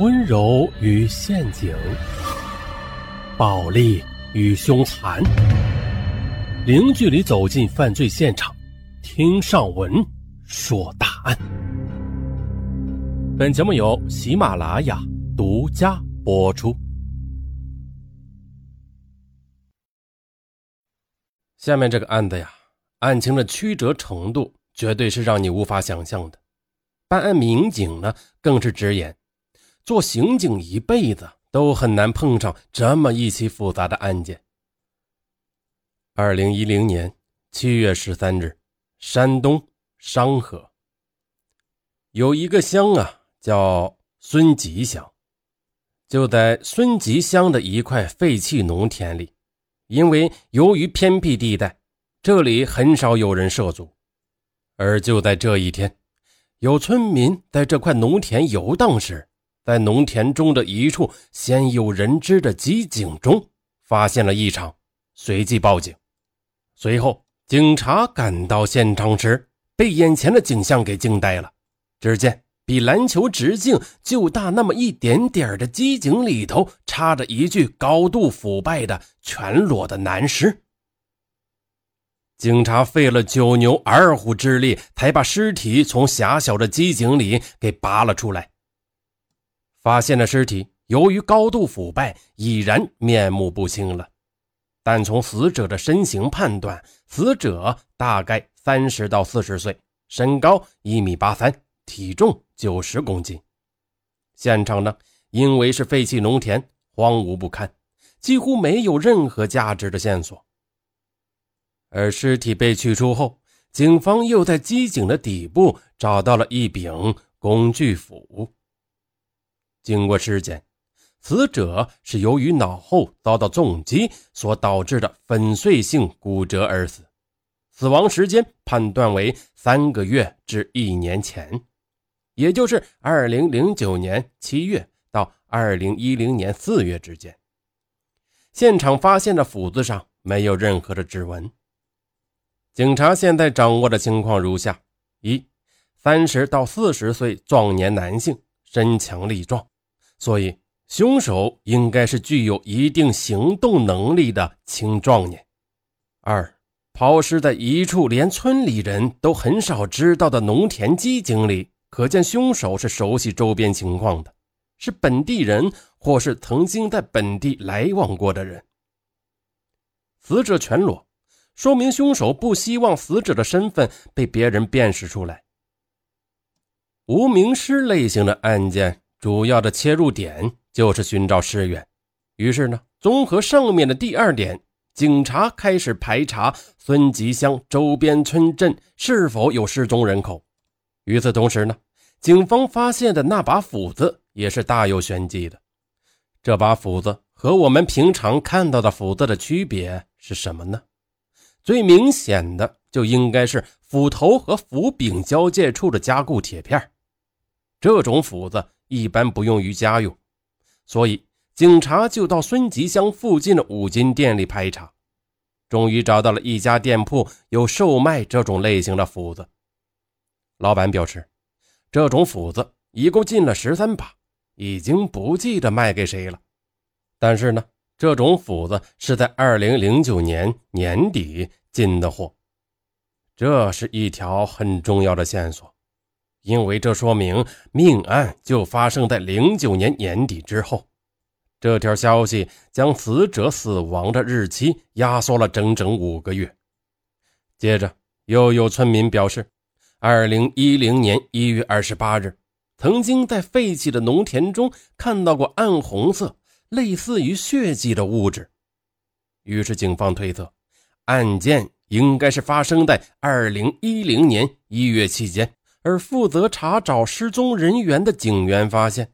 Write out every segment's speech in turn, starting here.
温柔与陷阱，暴力与凶残，零距离走进犯罪现场，听上文说大案。本节目由喜马拉雅独家播出。下面这个案子呀，案情的曲折程度绝对是让你无法想象的。办案民警呢，更是直言，做刑警一辈子都很难碰上这么一起复杂的案件。二零一零年七月十三日，山东商河有一个乡啊，叫孙集乡，就在孙集乡的一块废弃农田里。因为由于偏僻地带，这里很少有人涉足，而就在这一天，有村民在这块农田游荡时，在农田中的一处鲜有人知的机井中发现了异常，随即报警。随后，警察赶到现场时，被眼前的景象给惊呆了。只见。比篮球直径就大那么一点点的机井里头，插着一具高度腐败的全裸的男尸。警察费了九牛二虎之力，才把尸体从狭小的机井里给拔了出来。发现的尸体由于高度腐败，已然面目不清了。但从死者的身形判断，死者大概三十到四十岁，身高一米八三。体重九十公斤，现场呢，因为是废弃农田，荒芜不堪，几乎没有任何价值的线索。而尸体被取出后，警方又在机井的底部找到了一柄工具斧。经过尸检，死者是由于脑后遭到重击所导致的粉碎性骨折而死，死亡时间判断为三个月至一年前。也就是二零零九年七月到二零一零年四月之间，现场发现的斧子上没有任何的指纹。警察现在掌握的情况如下：一，三十到四十岁壮年男性，身强力壮，所以凶手应该是具有一定行动能力的青壮年。二，抛尸在一处连村里人都很少知道的农田机井里。可见凶手是熟悉周边情况的，是本地人或是曾经在本地来往过的人。死者全裸，说明凶手不希望死者的身份被别人辨识出来。无名尸类型的案件，主要的切入点就是寻找尸源。于是呢，综合上面的第二点，警察开始排查孙集乡周边村镇是否有失踪人口。与此同时呢，警方发现的那把斧子也是大有玄机的。这把斧子和我们平常看到的斧子的区别是什么呢？最明显的就应该是斧头和斧柄交界处的加固铁片。这种斧子一般不用于家用，所以警察就到孙集乡附近的五金店里排查，终于找到了一家店铺有售卖这种类型的斧子。老板表示，这种斧子一共进了十三把，已经不记得卖给谁了。但是呢，这种斧子是在二零零九年年底进的货，这是一条很重要的线索，因为这说明命案就发生在零九年年底之后。这条消息将死者死亡的日期压缩了整整五个月。接着，又有村民表示。二零一零年一月二十八日，曾经在废弃的农田中看到过暗红色、类似于血迹的物质，于是警方推测，案件应该是发生在二零一零年一月期间。而负责查找失踪人员的警员发现，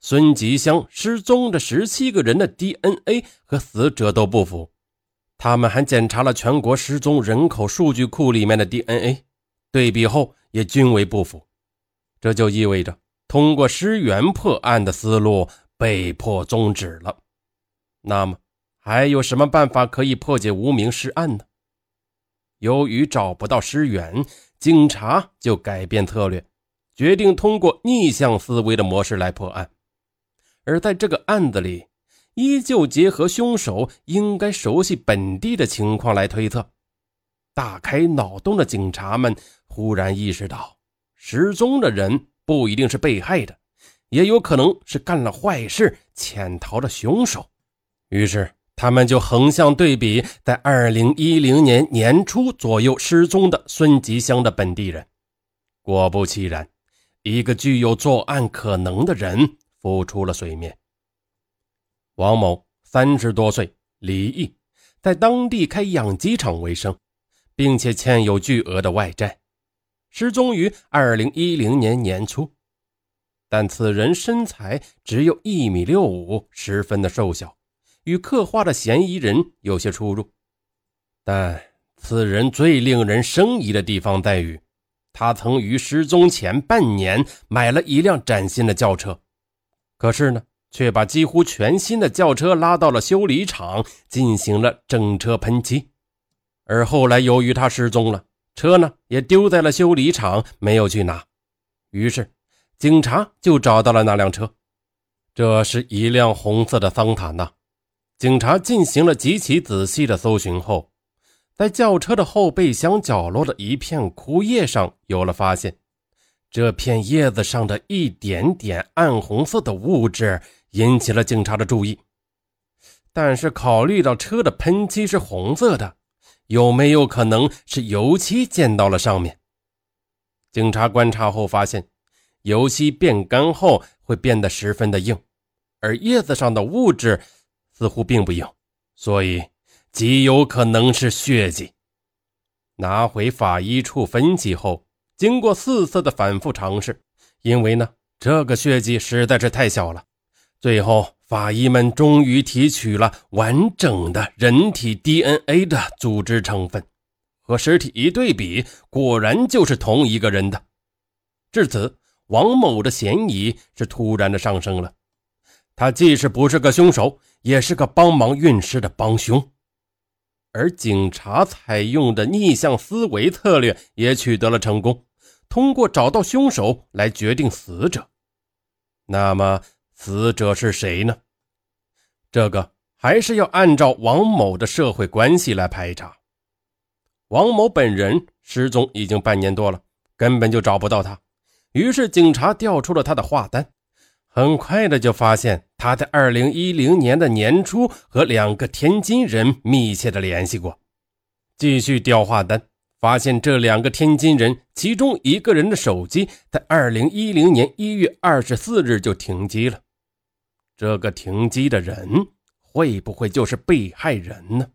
孙吉香失踪的十七个人的 DNA 和死者都不符，他们还检查了全国失踪人口数据库里面的 DNA。对比后也均为不符，这就意味着通过尸源破案的思路被迫终止了。那么还有什么办法可以破解无名尸案呢？由于找不到尸源，警察就改变策略，决定通过逆向思维的模式来破案。而在这个案子里，依旧结合凶手应该熟悉本地的情况来推测。大开脑洞的警察们忽然意识到，失踪的人不一定是被害的，也有可能是干了坏事潜逃的凶手。于是，他们就横向对比在2010年年初左右失踪的孙吉乡的本地人。果不其然，一个具有作案可能的人浮出了水面。王某，三十多岁，离异，在当地开养鸡场为生。并且欠有巨额的外债，失踪于二零一零年年初。但此人身材只有一米六五，十分的瘦小，与刻画的嫌疑人有些出入。但此人最令人生疑的地方在于，他曾于失踪前半年买了一辆崭新的轿车，可是呢，却把几乎全新的轿车拉到了修理厂进行了整车喷漆。而后来，由于他失踪了，车呢也丢在了修理厂，没有去拿。于是，警察就找到了那辆车，这是一辆红色的桑塔纳。警察进行了极其仔细的搜寻后，在轿车的后备箱角落的一片枯叶上有了发现。这片叶子上的一点点暗红色的物质引起了警察的注意，但是考虑到车的喷漆是红色的。有没有可能是油漆溅到了上面？警察观察后发现，油漆变干后会变得十分的硬，而叶子上的物质似乎并不硬，所以极有可能是血迹。拿回法医处分析后，经过四次的反复尝试，因为呢，这个血迹实在是太小了，最后。法医们终于提取了完整的人体 DNA 的组织成分，和尸体一对比，果然就是同一个人的。至此，王某的嫌疑是突然的上升了。他既是不是个凶手，也是个帮忙运尸的帮凶。而警察采用的逆向思维策略也取得了成功，通过找到凶手来决定死者。那么。死者是谁呢？这个还是要按照王某的社会关系来排查。王某本人失踪已经半年多了，根本就找不到他。于是警察调出了他的话单，很快的就发现他在二零一零年的年初和两个天津人密切的联系过。继续调话单。发现这两个天津人，其中一个人的手机在二零一零年一月二十四日就停机了。这个停机的人会不会就是被害人呢？